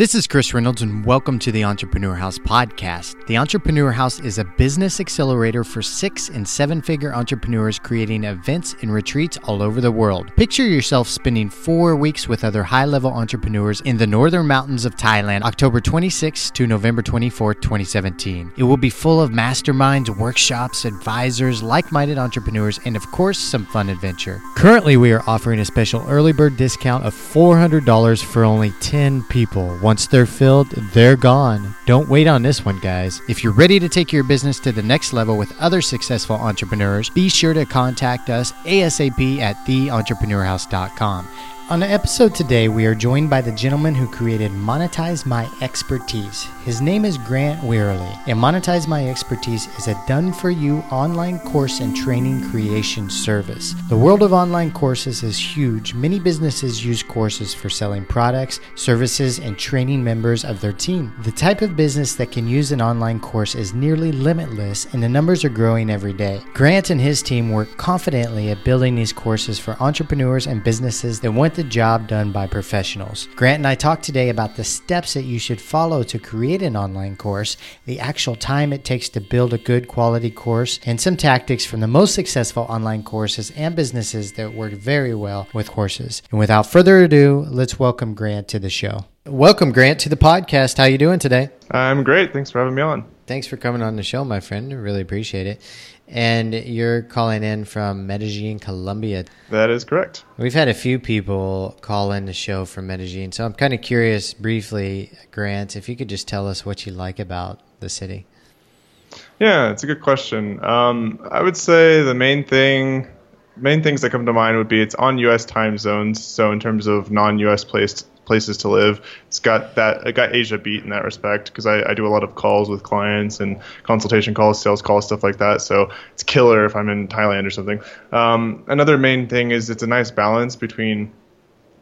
This is Chris Reynolds, and welcome to the Entrepreneur House podcast. The Entrepreneur House is a business accelerator for six and seven figure entrepreneurs creating events and retreats all over the world. Picture yourself spending four weeks with other high level entrepreneurs in the northern mountains of Thailand, October 26 to November 24, 2017. It will be full of masterminds, workshops, advisors, like minded entrepreneurs, and of course, some fun adventure. Currently, we are offering a special early bird discount of $400 for only 10 people. Once they're filled, they're gone. Don't wait on this one, guys. If you're ready to take your business to the next level with other successful entrepreneurs, be sure to contact us ASAP at theentrepreneurhouse.com. On the episode today, we are joined by the gentleman who created Monetize My Expertise. His name is Grant Weherley, and Monetize My Expertise is a done for you online course and training creation service. The world of online courses is huge. Many businesses use courses for selling products, services, and training members of their team. The type of business that can use an online course is nearly limitless, and the numbers are growing every day. Grant and his team work confidently at building these courses for entrepreneurs and businesses that want the job done by professionals. Grant and I talked today about the steps that you should follow to create an online course, the actual time it takes to build a good quality course, and some tactics from the most successful online courses and businesses that work very well with courses. And without further ado, let's welcome Grant to the show. Welcome Grant to the podcast. How you doing today? I'm great. Thanks for having me on. Thanks for coming on the show, my friend. I really appreciate it. And you're calling in from Medellin, Colombia. That is correct. We've had a few people call in the show from Medellin. So I'm kind of curious, briefly, Grant, if you could just tell us what you like about the city. Yeah, it's a good question. Um, I would say the main thing, main things that come to mind would be it's on U.S. time zones. So in terms of non-U.S. placed places to live. It's got that it got Asia beat in that respect because I, I, do a lot of calls with clients and consultation calls, sales calls, stuff like that. So it's killer if I'm in Thailand or something. Um, another main thing is it's a nice balance between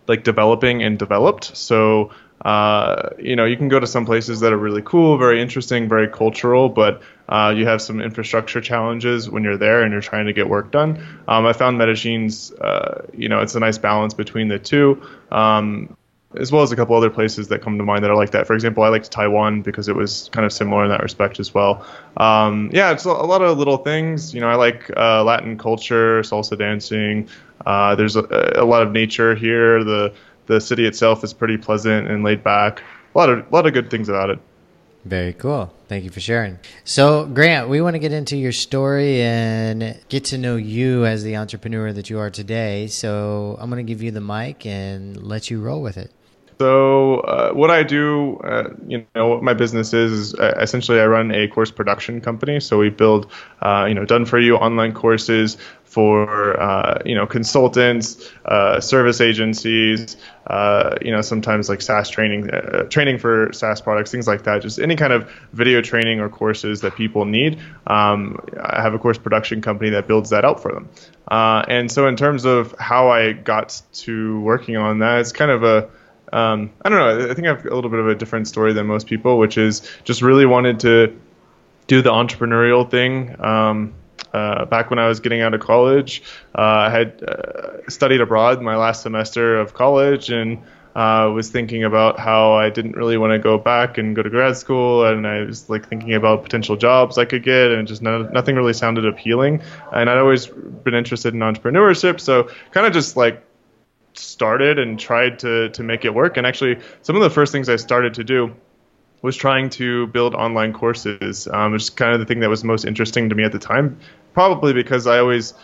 like developing and developed. So uh, you know, you can go to some places that are really cool, very interesting, very cultural, but uh, you have some infrastructure challenges when you're there and you're trying to get work done. Um, I found Medellin's, uh, you know, it's a nice balance between the two. Um, as well as a couple other places that come to mind that are like that. For example, I liked Taiwan because it was kind of similar in that respect as well. Um, yeah, it's a, lot of little things. You know, I like uh, Latin culture, salsa dancing. Uh, there's a, a, lot of nature here. The the city itself is pretty pleasant and laid back. A lot of a lot of good things about it. Very cool. Thank you for sharing. So, Grant, we want to get into your story and get to know you as the entrepreneur that you are today. So, I'm going to give you the mic and let you roll with it. So uh, what I do, uh, you know, what my business is, is uh, essentially I run a course production company. So we build, uh, you know, done for you online courses for, uh, you know, consultants, uh, service agencies, you know, sometimes like SaaS training, training for SaaS products, things like that. Just any kind of video training or courses that people need. Um, I have a course production company that builds that out for them. and so in terms of how I got to working on that, it's kind of a um, I don't know. I think I have a little bit of a different story than most people, which is just really wanted to do the entrepreneurial thing. Um, uh, back when I was getting out of college, uh, I had uh, studied abroad my last semester of college and uh, was thinking about how I didn't really want to go back and go to grad school, and I was like thinking about potential jobs I could get, and just no, nothing really sounded appealing. And I'd always been interested in entrepreneurship, so kind of just like started and tried to to make it work. And actually, some of the first things I started to do was trying to build online courses, um, which is kind of the thing that was most interesting to me at the time. Probably because I always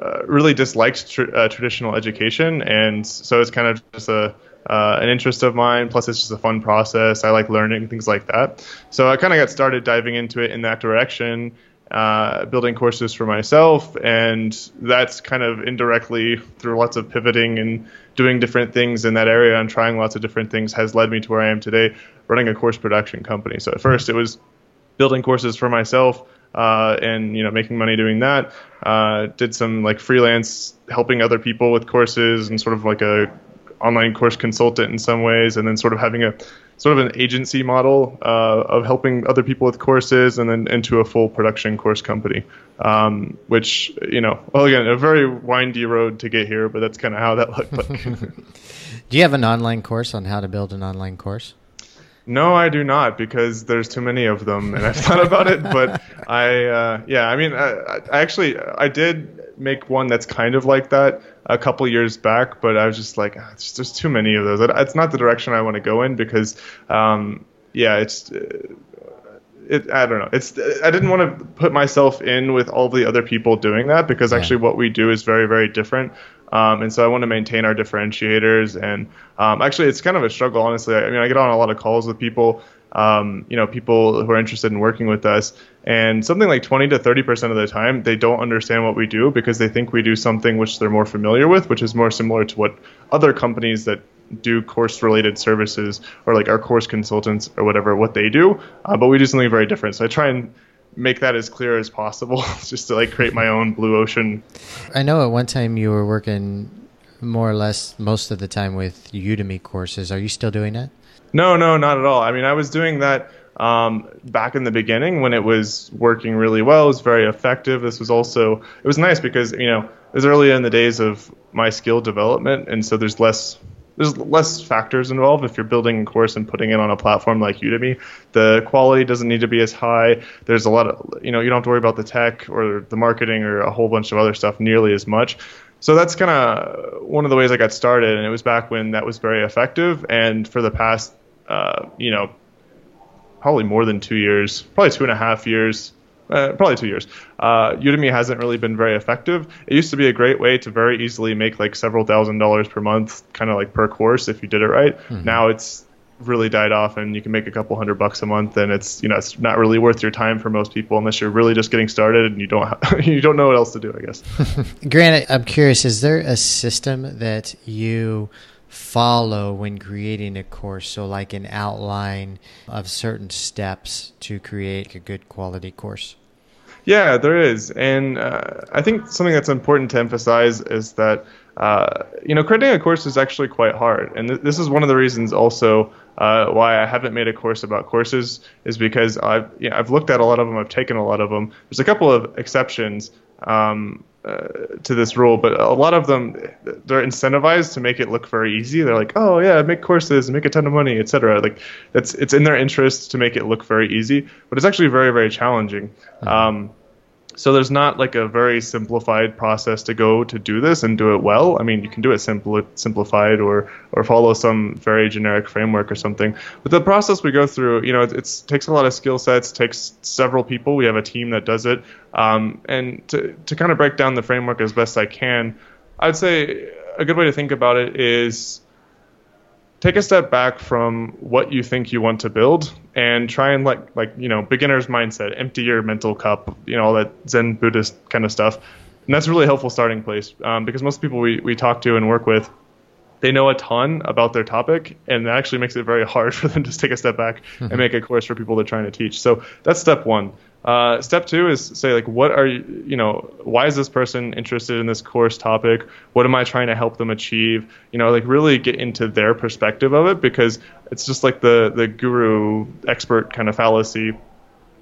uh, really disliked tr- uh, traditional education, and so it's kind of just a uh, an interest of mine. Plus, it's just a fun process. I like learning things like that. So I kind of got started diving into it in that direction uh, building courses for myself, and that's kind of indirectly through lots of pivoting and doing different things in that area and trying lots of different things has led me to where I am today, running a course production company. So at first it was building courses for myself. Uh, and you know making money doing that. Uh, did some like freelance helping other people with courses and sort of like a online course consultant in some ways, and then sort of having a sort of an agency model uh, of helping other people with courses, and then into a full production course company. Um, which you know, well, again, a very windy road to get here, but that's kind of how that looked like. Do you have an online course on how to build an online course? No, I do not because there's too many of them, and I've thought about it. But I, uh, yeah, I mean, I, I, actually I did make one that's kind of like that a couple years back, but I was just like, oh, there's, there's, too many of those. It's not the direction I want to go in because, um, yeah, it's. It, I don't know. It's I didn't want to put myself in with all the other people doing that because yeah. actually what we do is very very different. Um, and so I want to maintain our differentiators. And um, actually, it's kind of a struggle, honestly. I mean, I get on a lot of calls with people, um, you know, people who are interested in working with us. And something like 20 to 30% of the time, they don't understand what we do because they think we do something which they're more familiar with, which is more similar to what other companies that do course related services or like our course consultants or whatever, what they do. Uh, but we do something very different. So I try and make that as clear as possible just to like create my own blue ocean. I know at one time you were working more or less most of the time with Udemy courses. Are you still doing that? No, no, not at all. I mean, I was doing that um, back in the beginning when it was working really well. It was very effective. This was also it was nice because you know it was early in the days of my skill development, and so there's less there's less factors involved if you're building a course and putting it on a platform like Udemy. The quality doesn't need to be as high. There's a lot of you know you don't have to worry about the tech or the marketing or a whole bunch of other stuff nearly as much. So that's kind of one of the ways I got started, and it was back when that was very effective. And for the past, uh, you know, probably more than two years, probably two and a half years, uh, probably two years. Uh, Udemy hasn't really been very effective. It used to be a great way to very easily make like several thousand dollars per month, kind of like per course if you did it right. Mm-hmm. Now it's really died off, and you can make a couple hundred bucks a month, and it's you know it's not really worth your time for most people unless you're really just getting started and you don't ha- you don't know what else to do. I guess. Grant, I'm curious: is there a system that you follow when creating a course. So, like an outline of certain steps to create a good quality course. Yeah, there is. And uh, I think something that's important to emphasize is that, uh, you know, creating a course is actually quite hard. And th- this is one of the reasons also uh, why I haven't made a course about courses is because I've, you know, I've looked at a lot of them, I've taken a lot of them. There's a couple of exceptions. Um, uh, to this rule, but a lot of them they're incentivized to make it look very easy. They're like, oh yeah, make courses, make a ton of money, etc. Like that's it's in their interest to make it look very easy, but it's actually very very challenging. Mm-hmm. Um, so there's not like a very simplified process to go to do this and do it well. I mean, you can do it simple, simplified or or follow some very generic framework or something. But the process we go through, you know, it it's, takes a lot of skill sets, takes several people. We have a team that does it. Um, and to to kind of break down the framework as best I can, I'd say a good way to think about it is take a step back from what you think you want to build and try and like like you know beginner's mindset empty your mental cup you know all that zen buddhist kind of stuff. And that's a really helpful starting place um, because most people we, we talk to and work with they know a ton about their topic and that actually makes it very hard for them to take a step back mm-hmm. and make a course for people they're trying to teach so that's step one uh, step two is say like, what are you, you know, why is this person interested in this course topic? What am I trying to help them achieve? You know, like really get into their perspective of it because it's just like the the guru expert kind of fallacy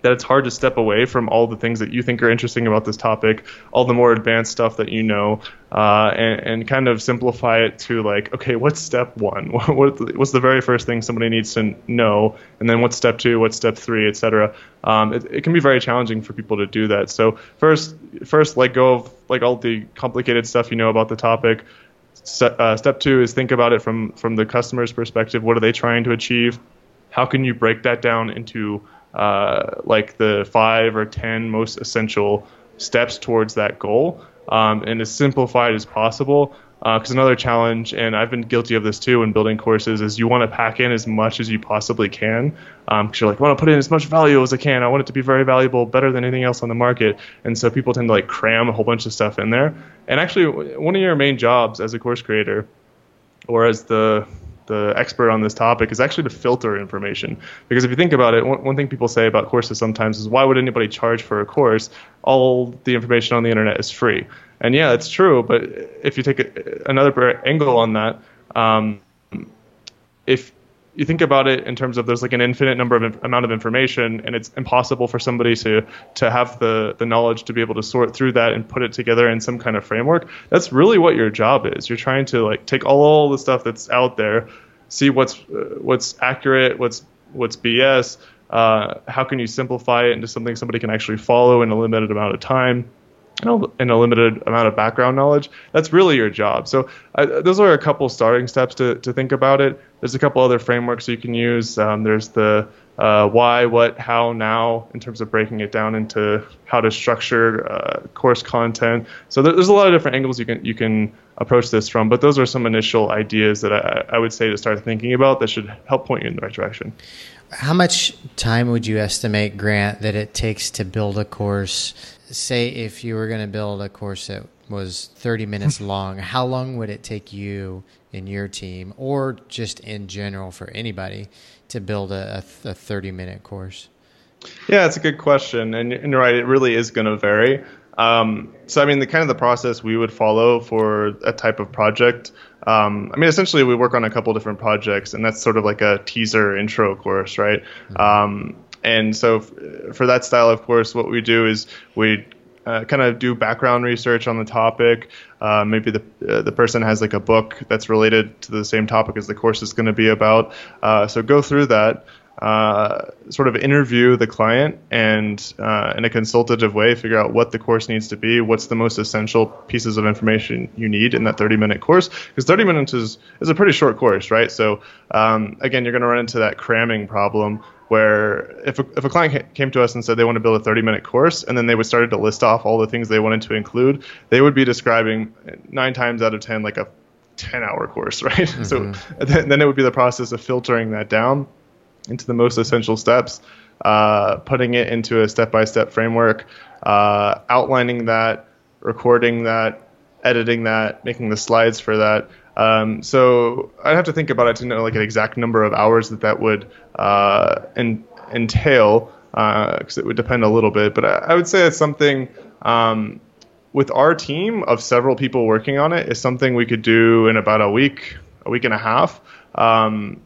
that it's hard to step away from all the things that you think are interesting about this topic, all the more advanced stuff that you know, uh, and, and, kind of simplify it to like, okay, what's step one? what's the very first thing somebody needs to know? And then what's step two? What's step three, etc. Um, it, it, can be very challenging for people to do that. So first, first let go of like all the complicated stuff you know about the topic. uh, step two is think about it from from the customer's perspective. What are they trying to achieve? How can you break that down into uh, like the five or ten most essential steps towards that goal um, and as simplified as possible. Because uh, another challenge, and I've been guilty of this too when building courses, is you want to pack in as much as you possibly can. Because um, you're like, I want to put in as much value as I can. I want it to be very valuable, better than anything else on the market. And so people tend to like cram a whole bunch of stuff in there. And actually, one of your main jobs as a course creator, or as the the expert on this topic is actually to filter information. Because if you think about it, one, one, thing people say about courses sometimes is why would anybody charge for a course? All the information on the internet is free. And yeah, it's true. But if you take a, another angle on that, um, if you think about it in terms of there's like an infinite number of amount of information and it's impossible for somebody to to have the the knowledge to be able to sort through that and put it together in some kind of framework that's really what your job is you're trying to like take all the stuff that's out there see what's uh, what's accurate what's what's BS. Uh, how can you simplify it into something somebody can actually follow in a limited amount of time? And a limited amount of background knowledge, that's really your job. So uh, those are a couple starting steps to, to think about it. There's a couple other frameworks you can use. Um, there's the uh, why, what, how, now in terms of breaking it down into how to structure uh, course content. So there's a lot of different angles you can you can approach this from. But those are some initial ideas that I, I would say to start thinking about that should help point you in the right direction. How much time would you estimate, Grant, that it takes to build a course? Say if you were going to build a course that was 30 minutes long, how long would it take you and your team, or just in general for anybody, to build a, a 30 minute course? Yeah, it's a good question, and, and you're right. It really is going to vary. Um, so, I mean, the kind of the process we would follow for a type of project. Um, I mean, essentially, we work on a couple different projects, and that's sort of like a teaser intro course, right? Mm-hmm. Um, and so, f- for that style of course, what we do is we uh, kind of do background research on the topic. Uh, maybe the uh, the person has like a book that's related to the same topic as the course is going to be about. Uh, so go through that. Uh, sort of interview the client and uh, in a consultative way figure out what the course needs to be what's the most essential pieces of information you need in that 30 minute course because 30 minutes is, is a pretty short course right so um, again you're going to run into that cramming problem where if a, if a client came to us and said they want to build a 30 minute course and then they would started to list off all the things they wanted to include they would be describing nine times out of ten like a 10 hour course right mm-hmm. so then it would be the process of filtering that down into the most essential steps, uh, putting it into a step by step framework, uh, outlining that, recording that, editing that, making the slides for that. Um, so I'd have to think about it to know like an exact number of hours that that would uh, en- entail, because uh, it would depend a little bit. But I, I would say it's something um, with our team of several people working on it is something we could do in about a week, a week and a half. Um,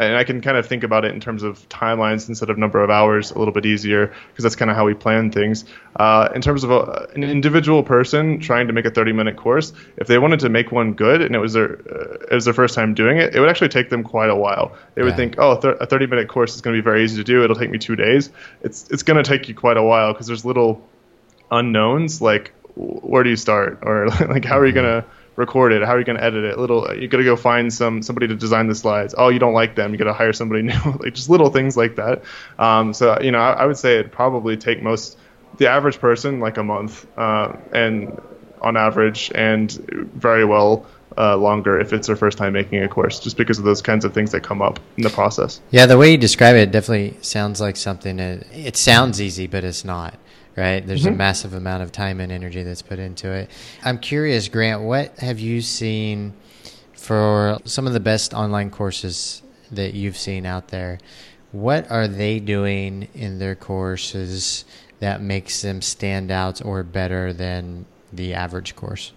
and I can kind of think about it in terms of timelines instead of number of hours a little bit easier because that's kind of how we plan things. Uh, in terms of a, an individual person trying to make a 30 minute course, if they wanted to make one good and it was their uh, it was their first time doing it, it would actually take them quite a while. They would think, oh, a 30 minute course is going to be very easy to do. It'll take me two days. It's it's going to take you quite a while because there's little unknowns like where do you start or like how are you mm-hmm. going to record it? How are you going to edit it? Little, you got to go find some somebody to design the slides. Oh, you don't like them? You got to hire somebody new. like just little things like that. Um, so you know, I, I, would say it'd probably take most the average person like a month, uh, and on average, and very well uh, longer if it's their first time making a course, just because of those kinds of things that come up in the process. Yeah, the way you describe it definitely sounds like something that it sounds easy, but it's not right? There's mm-hmm. a massive amount of time and energy that's put into it. I'm curious, Grant, what have you seen for some of the best online courses that you've seen out there? What are they doing in their courses that makes them stand out or better than the average course?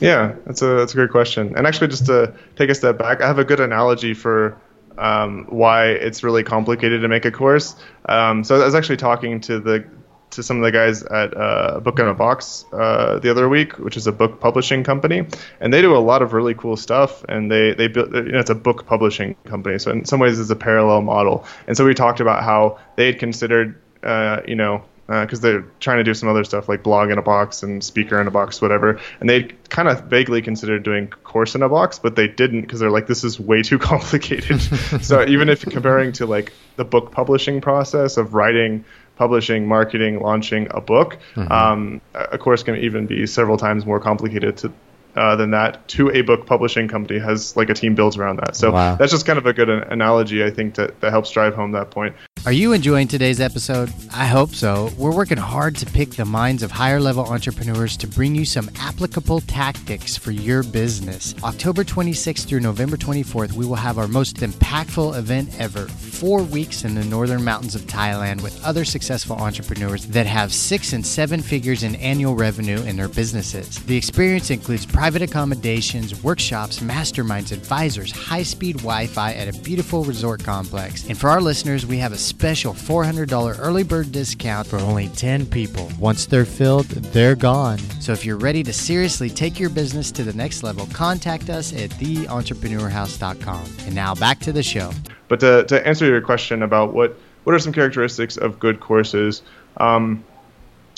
Yeah, that's a that's a great question. And actually, just to take a step back, I have a good analogy for um, why it's really complicated to make a course. Um, so I was actually talking to the to some of the guys at uh, Book in a Box uh, the other week, which is a book publishing company, and they do a lot of really cool stuff. And they they built you know it's a book publishing company, so in some ways it's a parallel model. And so we talked about how they had considered uh, you know because uh, they're trying to do some other stuff like blog in a box and speaker in a box, whatever. And they kind of vaguely considered doing course in a box, but they didn't because they're like, this is way too complicated. so even if comparing to like the book publishing process of writing publishing, marketing, launching a book. Mm-hmm. Um, a course can even be several times more complicated to, uh, than that to a book publishing company has like a team built around that. So wow. that's just kind of a good analogy, I think, that, that helps drive home that point. Are you enjoying today's episode? I hope so. We're working hard to pick the minds of higher level entrepreneurs to bring you some applicable tactics for your business. October 26th through November 24th, we will have our most impactful event ever four weeks in the northern mountains of Thailand with other successful entrepreneurs that have six and seven figures in annual revenue in their businesses. The experience includes private accommodations, workshops, masterminds, advisors, high speed Wi Fi at a beautiful resort complex. And for our listeners, we have a special $400 early bird discount for only 10 people. Once they're filled, they're gone. So if you're ready to seriously take your business to the next level, contact us at theentrepreneurhouse.com. And now back to the show. But to, to answer your question about what what are some characteristics of good courses, um,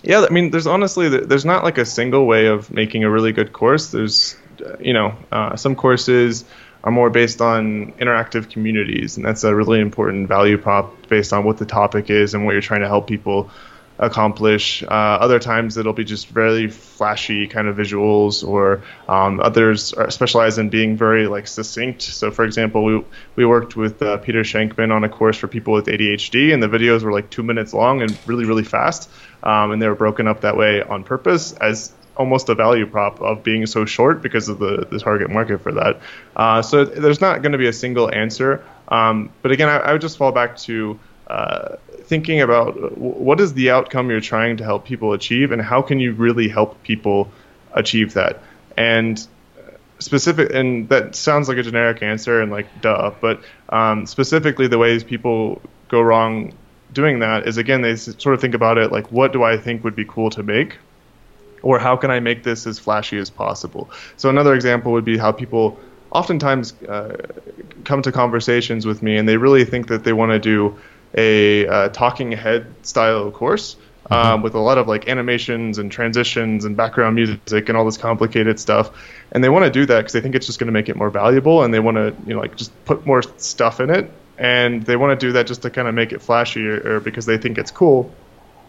yeah, I mean, there's honestly there's not like a single way of making a really good course. There's you know uh, some courses are more based on interactive communities, and that's a really important value prop based on what the topic is and what you're trying to help people accomplish. Uh, other times it'll be just very flashy kind of visuals, or um, others specialize in being very like succinct. So, for example, we we worked with uh, Peter Shankman on a course for people with ADHD, and the videos were like two minutes long and really really fast, um, and they were broken up that way on purpose as almost a value prop of being so short because of the, the target market for that. Uh, so there's not going to be a single answer. Um, but again, I, I, would just fall back to uh, thinking about what is the outcome you're trying to help people achieve and how can you really help people achieve that? And specific and that sounds like a generic answer and like duh but um, specifically the ways people go wrong doing that is again they sort of think about it like what do i think would be cool to make? Or how can i make this as flashy as possible? So another example would be how people oftentimes uh, come to conversations with me and they really think that they want to do a uh, talking head style course um, mm-hmm. with a lot of like animations and transitions and background music and all this complicated stuff. And they want to do that because they think it's just going to make it more valuable, and they want to you know like just put more stuff in it. And they want to do that just to kind of make it flashy or, or, because they think it's cool.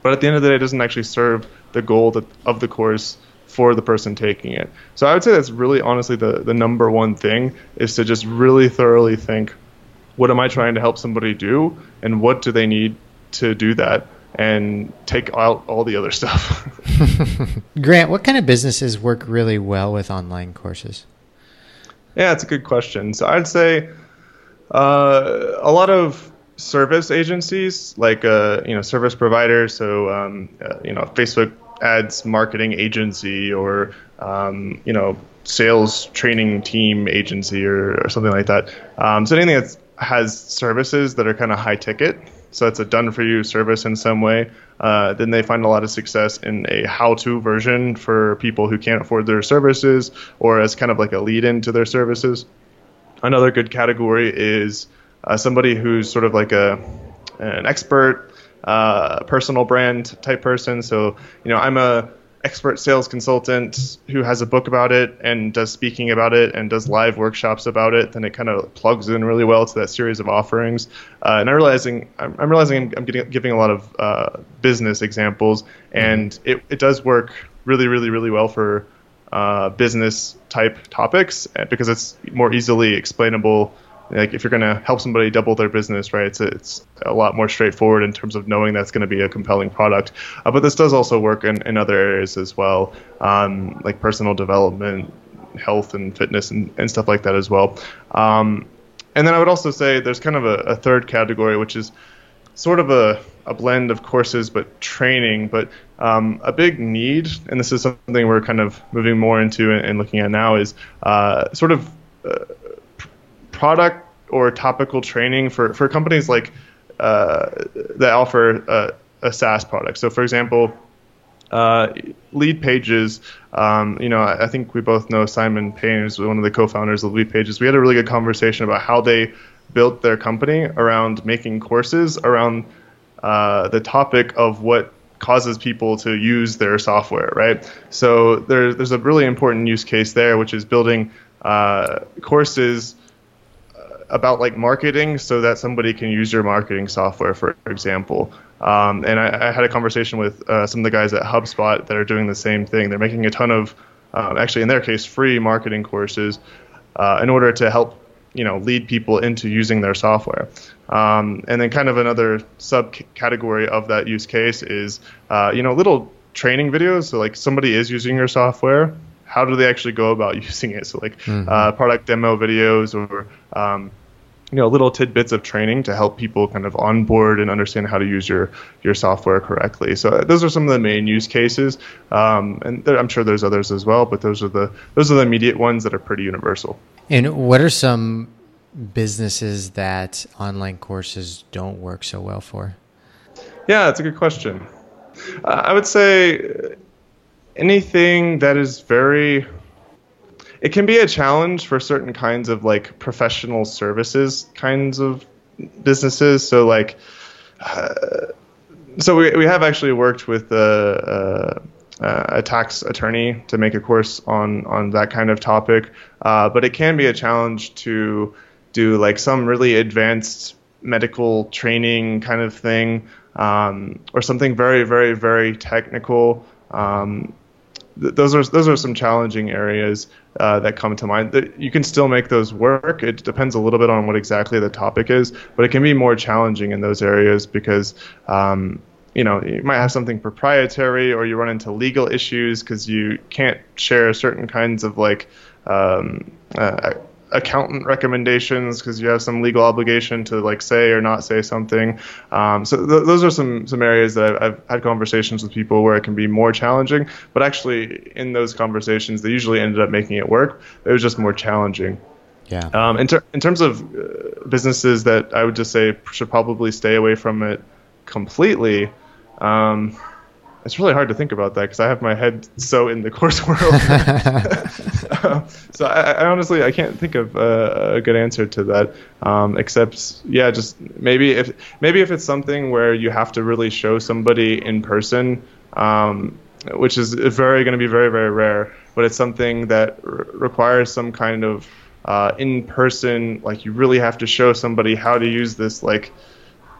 But at the end of the day, it doesn't actually serve the goal that, of the course for the person taking it. So I would say that's really honestly the, the number one thing is to just really thoroughly think what am I trying to help somebody do, and what do they need to do that, and take out all the other stuff. Grant, what kind of businesses work really well with online courses? Yeah, it's a good question. So I'd say uh, a lot of service agencies, like uh, you know, service providers. So um, uh, you know, Facebook ads marketing agency, or um, you know, sales training team agency, or, or something like that. Um, so anything that's has services that are kind of high ticket. So it's a done for you service in some way. Uh, then they find a lot of success in a how to version for people who can't afford their services or as kind of like a lead in to their services. Another good category is uh, somebody who's sort of like a an expert, uh, personal brand type person. So, you know, I'm a expert sales consultant who has a book about it and does speaking about it and does live workshops about it, then it kind of plugs in really well to that series of offerings. Uh, and I'm realizing I'm, I'm realizing I'm getting, giving a lot of uh, business examples, and it, it does work really, really, really well for uh, business type topics because it's more easily explainable like if you're going to help somebody double their business, right? It's a, it's a lot more straightforward in terms of knowing that's going to be a compelling product. Uh, but this does also work in, in other areas as well, um, like personal development, health and fitness, and, and stuff like that as well. Um, and then I would also say there's kind of a, a third category, which is sort of a, a blend of courses but training. But um, a big need, and this is something we're kind of moving more into and, and looking at now, is uh, sort of uh, product or topical training for, for companies like uh, that offer uh, a SaaS product. So, for example, uh, Leadpages. Um, you know, I, I, think we both know Simon Payne, who's one of the co-founders of Leadpages. We had a really good conversation about how they built their company around making courses around uh, the topic of what causes people to use their software, right? So there, there's a really important use case there, which is building uh, courses about like marketing so that somebody can use your marketing software, for example. Um, and I, I, had a conversation with uh, some of the guys at HubSpot that are doing the same thing. They're making a ton of, um, actually in their case, free marketing courses uh, in order to help you know lead people into using their software. Um, and then kind of another subcategory of that use case is uh, you know little training videos. So like somebody is using your software. How do they actually go about using it? So like mm-hmm. uh, product demo videos or um, you know little tidbits of training to help people kind of onboard and understand how to use your your software correctly. So uh, those are some of the main use cases, um, and there, I'm sure there's others as well, but those are the those are the immediate ones that are pretty universal. And what are some businesses that online courses don't work so well for? Yeah, that's a good question. Uh, I would say anything that is very it can be a challenge for certain kinds of like professional services kinds of businesses. So like, uh, so we we have actually worked with a, a, a, tax attorney to make a course on on that kind of topic, uh, but it can be a challenge to do like some really advanced medical training kind of thing, um, or something very very very technical. Um, those are those are some challenging areas uh, that come to mind. That you can still make those work. It depends a little bit on what exactly the topic is, but it can be more challenging in those areas because um, you know you might have something proprietary, or you run into legal issues because you can't share certain kinds of like um, uh, accountant recommendations because you have some legal obligation to like say or not say something. Um, so th- those are some some areas that I've, I've, had conversations with people where it can be more challenging. But actually, in those conversations, they usually ended up making it work. It was just more challenging. Yeah. Um, in, ter- in terms of uh, businesses that I would just say should probably stay away from it completely. Um, it's really hard to think about that because I have my head so in the course world. uh, so I, I, honestly I can't think of a good answer to that, um, except yeah, just maybe if maybe if it's something where you have to really show somebody in person, um, which is very going to be very very rare, but it's something that r- requires some kind of uh, in person, like you really have to show somebody how to use this like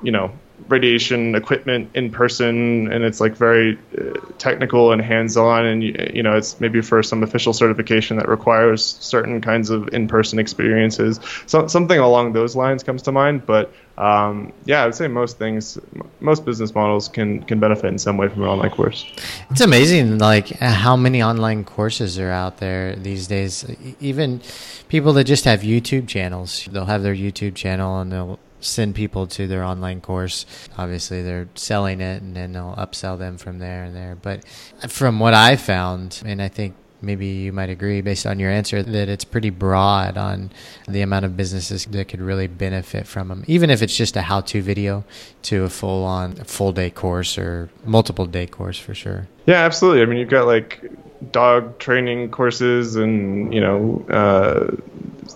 you know radiation equipment in person and it's like very uh, technical and hands-on and you, you, know it's maybe for some official certification that requires certain kinds of in-person experiences. So something along those lines comes to mind but um, yeah i would say most things most business models can can benefit in some way from an online course. It's amazing like how many online courses are out there these days. Even people that just have youtube channels they'll have their youtube channel and they'll send people to their online course. Obviously, they're selling it and then they'll upsell them from there and there. But from what I found, and I think maybe you might agree based on your answer that it's pretty broad on the amount of businesses that could really benefit from them even if it's just a how-to video to a full-on full day course or multiple day course for sure yeah absolutely i mean you've got like dog training courses and you know uh,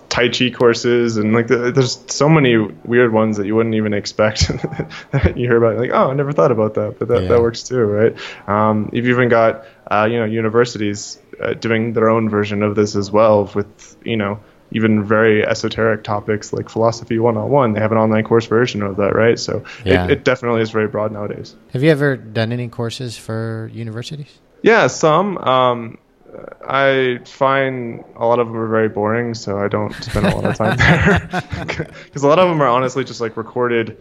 tai chi courses and like the, there's so many weird ones that you wouldn't even expect you hear about. Like oh i never thought about that but that, yeah. that works too right? Um, you've even got uh, you know universities uh, doing their own version of this as well with you know even very esoteric topics like philosophy 101 they have an online course version of that right? So yeah. it, it definitely is very broad nowadays. Have you ever done any courses for universities? Yeah some. Um, I find a lot of them are very boring, so I don't spend a lot of time there. Because a lot of them are honestly just like recorded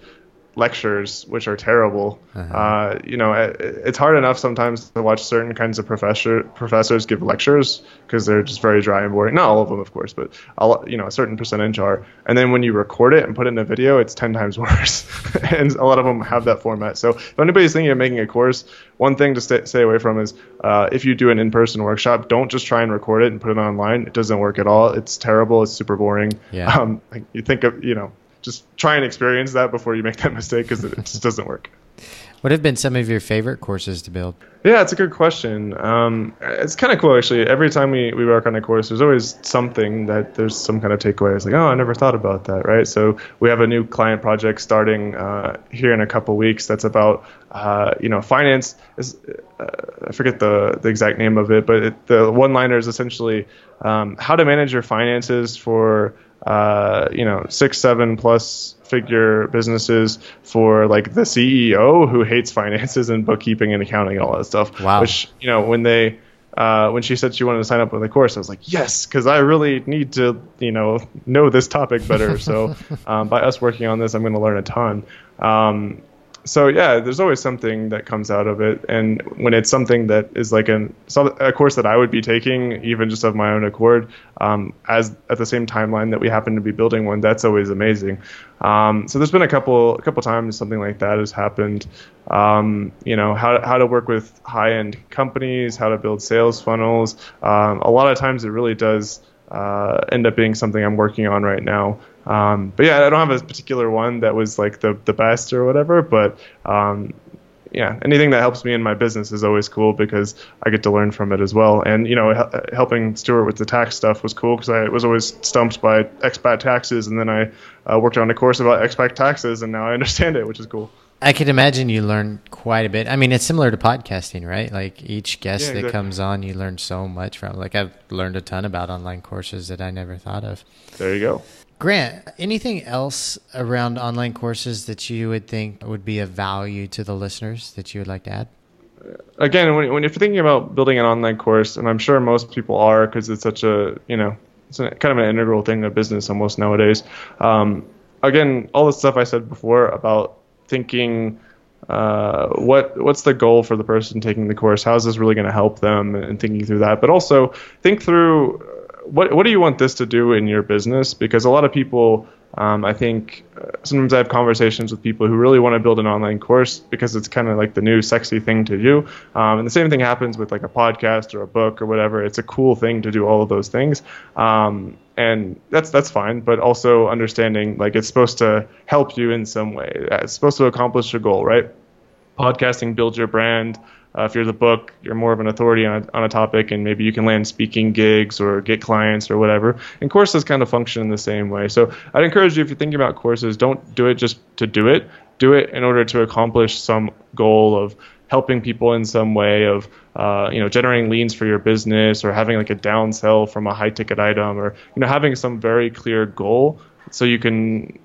lectures, which are terrible. Uh-huh. Uh, you know, it, it's hard enough sometimes to watch certain kinds of professor professors give lectures because they're just very dry and boring. Not all of them, of course, but a, you know, a certain percentage are. And then when you record it and put it in a video, it's ten times worse. and a lot of them have that format. So if anybody's thinking of making a course, one thing to stay, stay away from is uh, if you do an in-person workshop, don't just try and record it and put it online. It doesn't work at all. It's terrible. It's super boring. Yeah. Um, you think of you know just try and experience that before you make that mistake because it just doesn't work. What have been some of your favorite courses to build? Yeah, it's a good question. Um, it's kind of cool actually. Every time we, we work on a course, there's always something that there's some kind of takeaway. It's like, oh, I never thought about that, right? So we have a new client project starting uh, here in a couple weeks. That's about uh, you know finance. Is uh, I forget the the exact name of it, but it, the one liner is essentially um, how to manage your finances for uh, you know, six, seven plus figure businesses for like the CEO who hates finances and bookkeeping and accounting and all that stuff. Wow. Which, you know, when they, uh, when she said she wanted to sign up with the course, I was like, yes, because I really need to, you know, know this topic better. so um, by us working on this, I'm going to learn a ton. Um, so yeah, there's always something that comes out of it, and when it's something that is like an a course that I would be taking, even just of my own accord, um, as at the same timeline that we happen to be building one, that's always amazing. Um, so there's been a couple a couple times something like that has happened. Um, you know how how to work with high end companies, how to build sales funnels. Um, a lot of times it really does uh, end up being something I'm working on right now. Um, but yeah, I don't have a particular one that was like the the best or whatever. But um, yeah, anything that helps me in my business is always cool because I get to learn from it as well. And you know, helping Stuart with the tax stuff was cool because I was always stumped by expat taxes, and then I uh, worked on a course about expat taxes, and now I understand it, which is cool. I could imagine you learn quite a bit. I mean, it's similar to podcasting, right? Like each guest yeah, exactly. that comes on, you learn so much from. Like I've learned a ton about online courses that I never thought of. There you go. Grant, anything else around online courses that you would think would be of value to the listeners that you would like to add? Again, when, when you're thinking about building an online course, and I'm sure most people are because it's such a, you know, it's kind of an integral thing of business almost nowadays. Um, again, all the stuff I said before about thinking uh, what what's the goal for the person taking the course? How is this really going to help them? And thinking through that, but also think through what what do you want this to do in your business? Because a lot of people, um, I think, uh, sometimes I have conversations with people who really want to build an online course because it's kind of like the new sexy thing to do. Um, and the same thing happens with like a podcast or a book or whatever. It's a cool thing to do all of those things. Um, and that's that's fine, but also understanding like it's supposed to help you in some way. It's supposed to accomplish a goal, right? Podcasting builds your brand. Uh, if you're the book, you're more of an authority on a, on a topic, and maybe you can land speaking gigs or get clients or whatever. And courses kind of function in the same way. So I'd encourage you if you're thinking about courses, don't do it just to do it. Do it in order to accomplish some goal of helping people in some way of uh, you know generating leads for your business or having like a downsell from a high ticket item or you know having some very clear goal so you can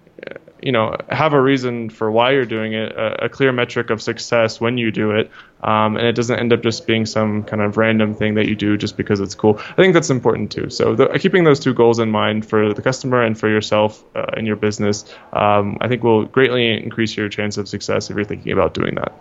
you know have a reason for why you're doing it, a, a clear metric of success when you do it, um, and it doesn't end up just being some kind of random thing that you do just because it's cool. I think that's important too. So the, keeping those two goals in mind for the customer and for yourself uh, in your business, um, I think will greatly increase your chance of success if you're thinking about doing that.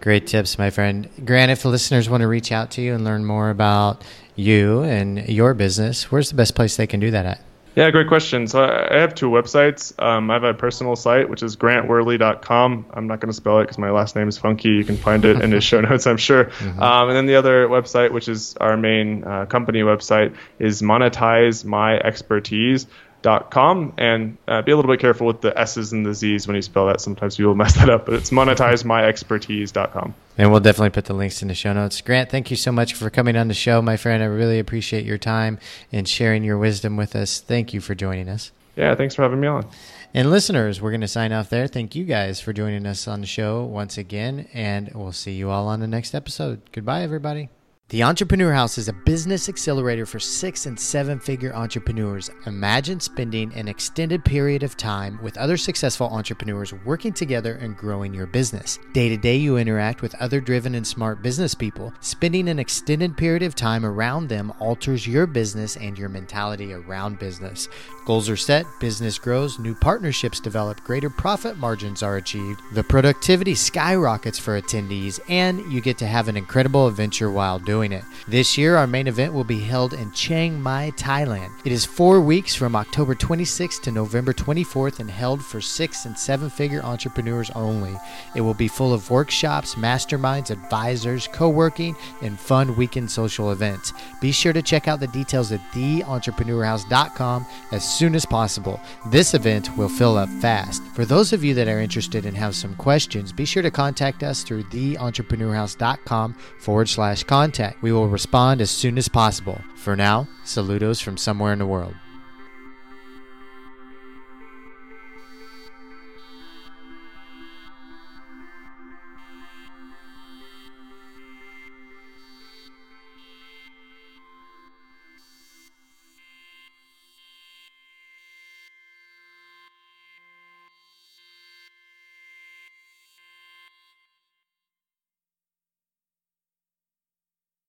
Great tips, my friend. Grant, if the listeners want to reach out to you and learn more about you and your business, where's the best place they can do that at? Yeah, great question. So I have two websites. Um, I have a personal site, which is grantweherley.com. I'm not going to spell it because my last name is funky. You can find it in the show notes, I'm sure. Mm-hmm. Um, and then the other website, which is our main uh, company website, is monetize my expertise dot com and uh, be a little bit careful with the s's and the z's when you spell that. Sometimes you'll mess that up but it's monetize my monetizemyexpertise.com and we'll definitely put the links in the show notes. Grant thank you so much for coming on the show my friend. I really appreciate your time and sharing your wisdom with us. Thank you for joining us. Yeah thanks for having me on. And listeners we're going to sign off there. Thank you guys for joining us on the show once again and we'll see you all on the next episode. Goodbye everybody the Entrepreneur House is a business accelerator for six and seven figure entrepreneurs. Imagine spending an extended period of time with other successful entrepreneurs working together and growing your business. Day to day, you interact with other driven and smart business people. Spending an extended period of time around them alters your business and your mentality around business. Goals are set, business grows, new partnerships develop, greater profit margins are achieved, the productivity skyrockets for attendees, and you get to have an incredible adventure while doing doing it. This year, our main event will be held in Chiang Mai, Thailand. It is four weeks from October 26th to November 24th and held for six and seven figure entrepreneurs only. It will be full of workshops, masterminds, advisors, co working, and fun weekend social events. Be sure to check out the details at theentrepreneurhouse.com as soon as possible. This event will fill up fast. For those of you that are interested and have some questions, be sure to contact us through theentrepreneurhouse.com forward slash contact. We will respond as soon as possible. For now, saludos from somewhere in the world.